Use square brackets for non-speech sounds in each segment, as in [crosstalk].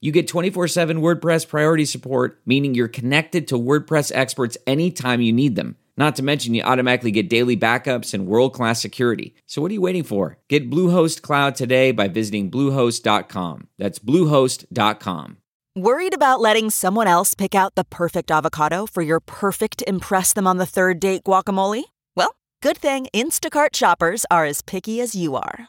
you get 24 7 WordPress priority support, meaning you're connected to WordPress experts anytime you need them. Not to mention, you automatically get daily backups and world class security. So, what are you waiting for? Get Bluehost Cloud today by visiting Bluehost.com. That's Bluehost.com. Worried about letting someone else pick out the perfect avocado for your perfect Impress Them on the Third Date guacamole? Well, good thing Instacart shoppers are as picky as you are.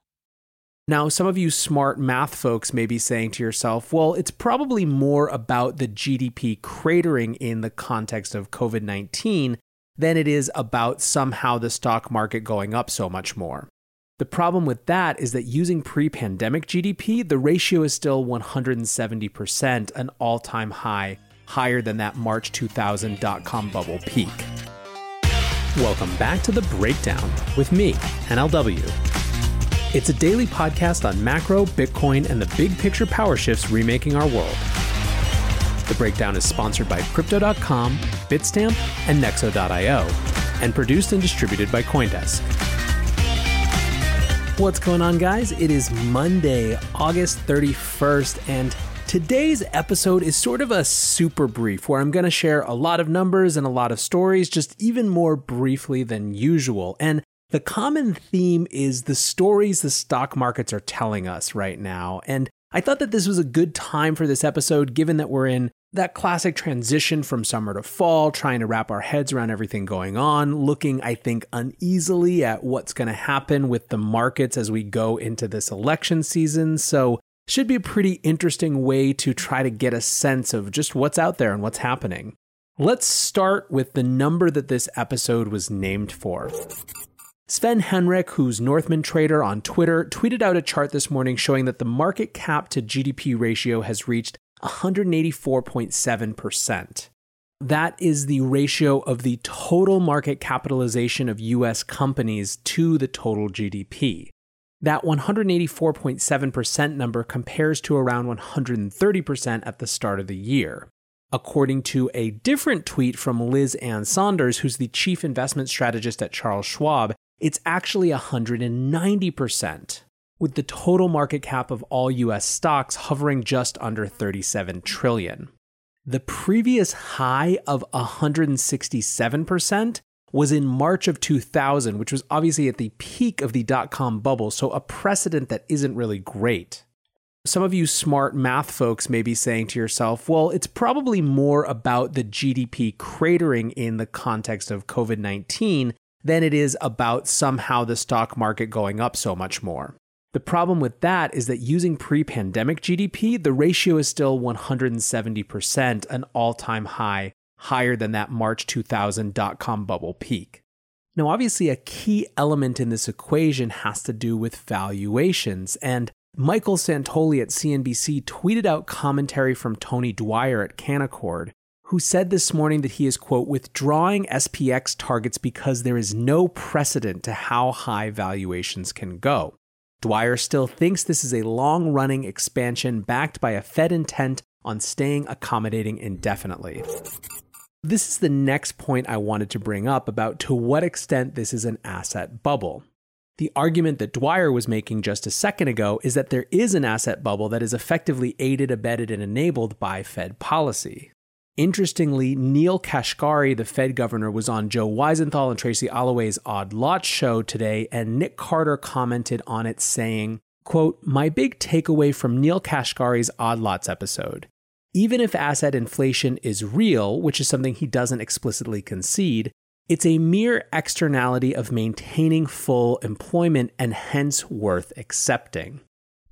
Now, some of you smart math folks may be saying to yourself, well, it's probably more about the GDP cratering in the context of COVID 19 than it is about somehow the stock market going up so much more. The problem with that is that using pre pandemic GDP, the ratio is still 170%, an all time high, higher than that March 2000 dot com bubble peak. Welcome back to The Breakdown with me, NLW. It's a daily podcast on macro, Bitcoin, and the big picture power shifts remaking our world. The breakdown is sponsored by Crypto.com, Bitstamp, and Nexo.io, and produced and distributed by Coindesk. What's going on, guys? It is Monday, August 31st, and today's episode is sort of a super brief where I'm going to share a lot of numbers and a lot of stories, just even more briefly than usual. And the common theme is the stories the stock markets are telling us right now. And I thought that this was a good time for this episode, given that we're in that classic transition from summer to fall, trying to wrap our heads around everything going on, looking, I think, uneasily at what's going to happen with the markets as we go into this election season. So, should be a pretty interesting way to try to get a sense of just what's out there and what's happening. Let's start with the number that this episode was named for. Sven Henrich, who's Northman Trader on Twitter, tweeted out a chart this morning showing that the market cap to GDP ratio has reached 184.7%. That is the ratio of the total market capitalization of US companies to the total GDP. That 184.7% number compares to around 130% at the start of the year. According to a different tweet from Liz Ann Sonders, who's the chief investment strategist at Charles Schwab, it's actually 190%, with the total market cap of all US stocks hovering just under 37 trillion. The previous high of 167% was in March of 2000, which was obviously at the peak of the dot com bubble, so a precedent that isn't really great. Some of you smart math folks may be saying to yourself, well, it's probably more about the GDP cratering in the context of COVID 19 than it is about somehow the stock market going up so much more. The problem with that is that using pre pandemic GDP, the ratio is still 170%, an all time high, higher than that March 2000 dot com bubble peak. Now, obviously, a key element in this equation has to do with valuations, and Michael Santoli at CNBC tweeted out commentary from Tony Dwyer at Canaccord, who said this morning that he is, quote, withdrawing SPX targets because there is no precedent to how high valuations can go. Dwyer still thinks this is a long running expansion backed by a Fed intent on staying accommodating indefinitely. This is the next point I wanted to bring up about to what extent this is an asset bubble. The argument that Dwyer was making just a second ago is that there is an asset bubble that is effectively aided, abetted, and enabled by Fed policy. Interestingly, Neel Kashkari, the Fed governor, was on Joe Weisenthal and Tracy Alloway's Odd Lot show today, and Nick Carter commented on it saying, Quote, my big takeaway from Neel Kashkari's Odd Lots episode even if asset inflation is real, which is something he doesn't explicitly concede, it's a mere externality of maintaining full employment and hence worth accepting.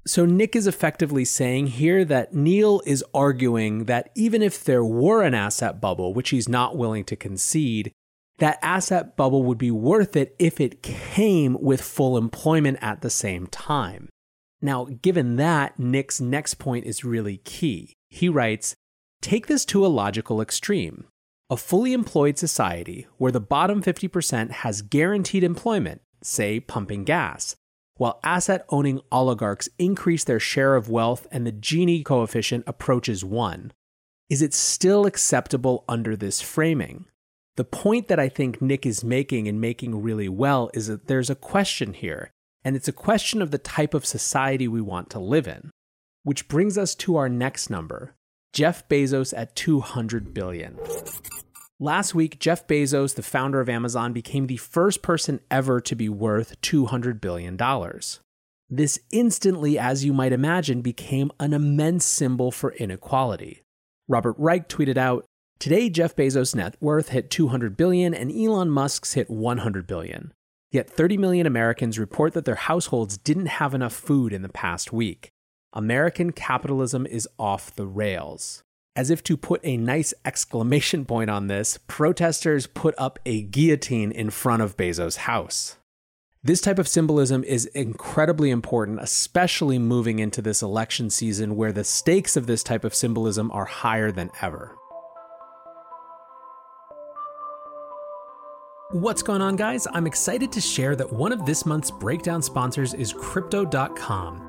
So, Nick is effectively saying here that Neel is arguing that even if there were an asset bubble, which he's not willing to concede, that asset bubble would be worth it if it came with full employment at the same time. Now, given that, Nick's next point is really key. He writes Take this to a logical extreme. A fully employed society where the bottom 50% has guaranteed employment, say pumping gas, while asset owning oligarchs increase their share of wealth and the Gini coefficient approaches 1. Is it still acceptable under this framing? The point that I think Nick is making and making really well is that there's a question here, and it's a question of the type of society we want to live in. Which brings us to our next number Jeff Bezos at 200 billion. Last week, Jeff Bezos, the founder of Amazon, became the first person ever to be worth $200 billion. This instantly, as you might imagine, became an immense symbol for inequality. Robert Reich tweeted out, Today, Jeff Bezos' net worth hit 200 billion, and Elon Musk's hit 100 billion. Yet 30 million Americans report that their households didn't have enough food in the past week. American capitalism is off the rails. As if to put a nice exclamation point on this, protesters put up a guillotine in front of Bezos' house. This type of symbolism is incredibly important, especially moving into this election season where the stakes of this type of symbolism are higher than ever. What's going on, guys? I'm excited to share that one of this month's breakdown sponsors is Crypto.com.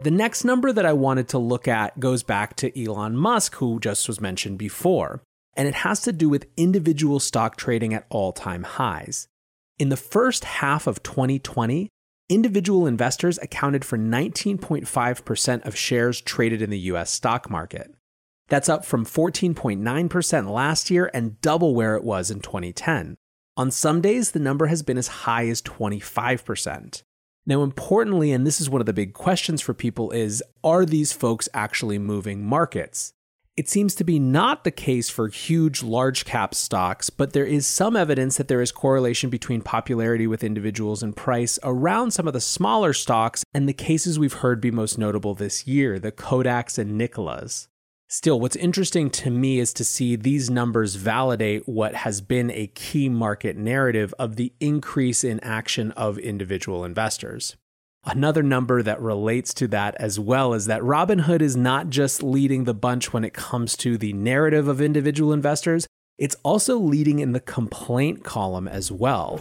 The next number that I wanted to look at goes back to Elon Musk, who just was mentioned before, and it has to do with individual stock trading at all time highs. In the first half of 2020, individual investors accounted for 19.5% of shares traded in the US stock market. That's up from 14.9% last year and double where it was in 2010. On some days, the number has been as high as 25%. Now, importantly, and this is one of the big questions for people, is are these folks actually moving markets? It seems to be not the case for huge large cap stocks, but there is some evidence that there is correlation between popularity with individuals and price around some of the smaller stocks and the cases we've heard be most notable this year, the Kodaks and Nikola's. Still, what's interesting to me is to see these numbers validate what has been a key market narrative of the increase in action of individual investors. Another number that relates to that as well is that Robinhood is not just leading the bunch when it comes to the narrative of individual investors, it's also leading in the complaint column as well.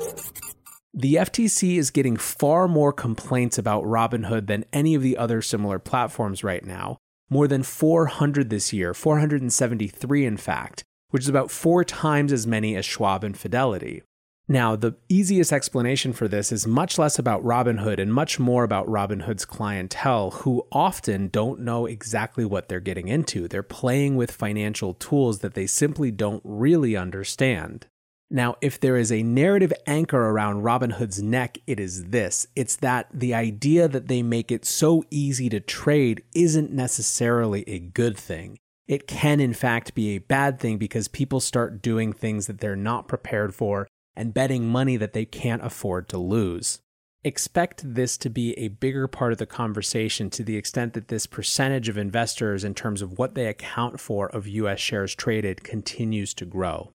The FTC is getting far more complaints about Robinhood than any of the other similar platforms right now more than 400 this year, 473 in fact, which is about four times as many as Schwab and Fidelity. Now, the easiest explanation for this is much less about Robinhood and much more about Robinhood's clientele, who often don't know exactly what they're getting into. They're playing with financial tools that they simply don't really understand. Now, if there is a narrative anchor around Robinhood's neck, it is this it's that the idea that they make it so easy to trade isn't necessarily a good thing. It can, in fact, be a bad thing because people start doing things that they're not prepared for and betting money that they can't afford to lose. Expect this to be a bigger part of the conversation to the extent that this percentage of investors, in terms of what they account for of US shares traded, continues to grow.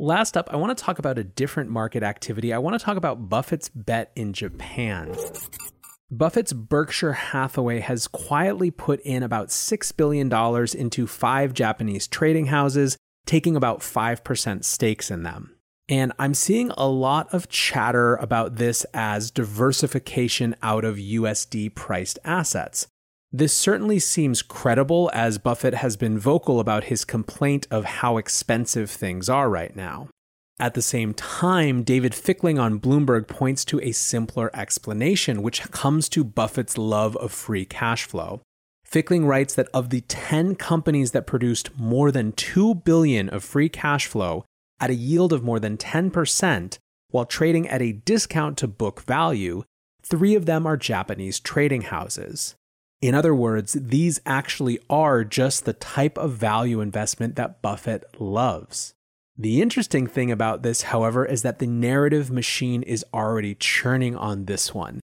Last up, I want to talk about a different market activity. I want to talk about Buffett's bet in Japan. Buffett's Berkshire Hathaway has quietly put in about $6 billion into five Japanese trading houses, taking about 5% stakes in them. And I'm seeing a lot of chatter about this as diversification out of USD priced assets. This certainly seems credible as Buffett has been vocal about his complaint of how expensive things are right now. At the same time, David Fickling on Bloomberg points to a simpler explanation, which comes to Buffett's love of free cash flow. Fickling writes that of the 10 companies that produced more than 2 billion of free cash flow, at a yield of more than 10% while trading at a discount to book value, three of them are Japanese trading houses. In other words, these actually are just the type of value investment that Buffett loves. The interesting thing about this, however, is that the narrative machine is already churning on this one.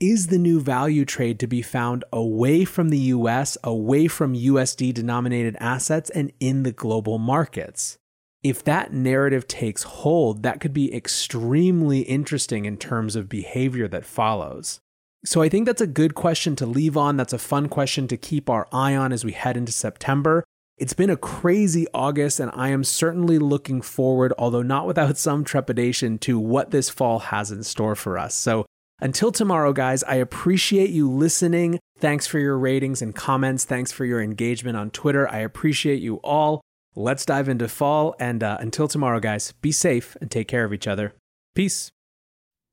Is the new value trade to be found away from the US, away from USD denominated assets, and in the global markets? if that narrative takes hold, that could be extremely interesting in terms of behavior that follows. So I think that's a good question to leave on. That's a fun question to keep our eye on as we head into September. It's been a crazy August, and I am certainly looking forward, although not without [laughs] some trepidation, to what this fall has in store for us. So until tomorrow, guys, I appreciate you listening. Thanks for your ratings and comments. Thanks for your engagement on Twitter. I appreciate you all. Let's dive into fall. And uh, until tomorrow, guys, be safe and take care of each other. Peace.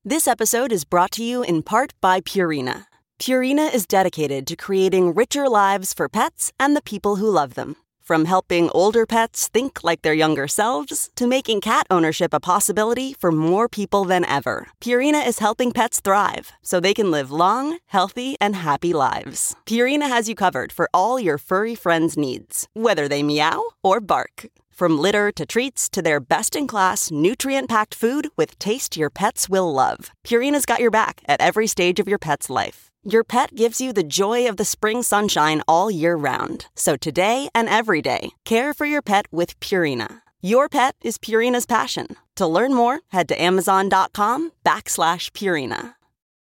This episode is brought to you in part by Purina. Purina is dedicated to creating richer lives for pets and the people who love them. From helping older pets think like their younger selves to making cat ownership a possibility for more people than ever, Purina is helping pets thrive so they can live long, healthy, and happy lives. Purina has you covered for all your furry friends' needs, whether they meow or bark. From litter to treats to their best in class, nutrient packed food with taste your pets will love, Purina's got your back at every stage of your pet's life. Your pet gives you the joy of the spring sunshine all year round. So today and every day, care for your pet with Purina. Your pet is Purina's passion. To learn more, head to amazon.com backslash Purina.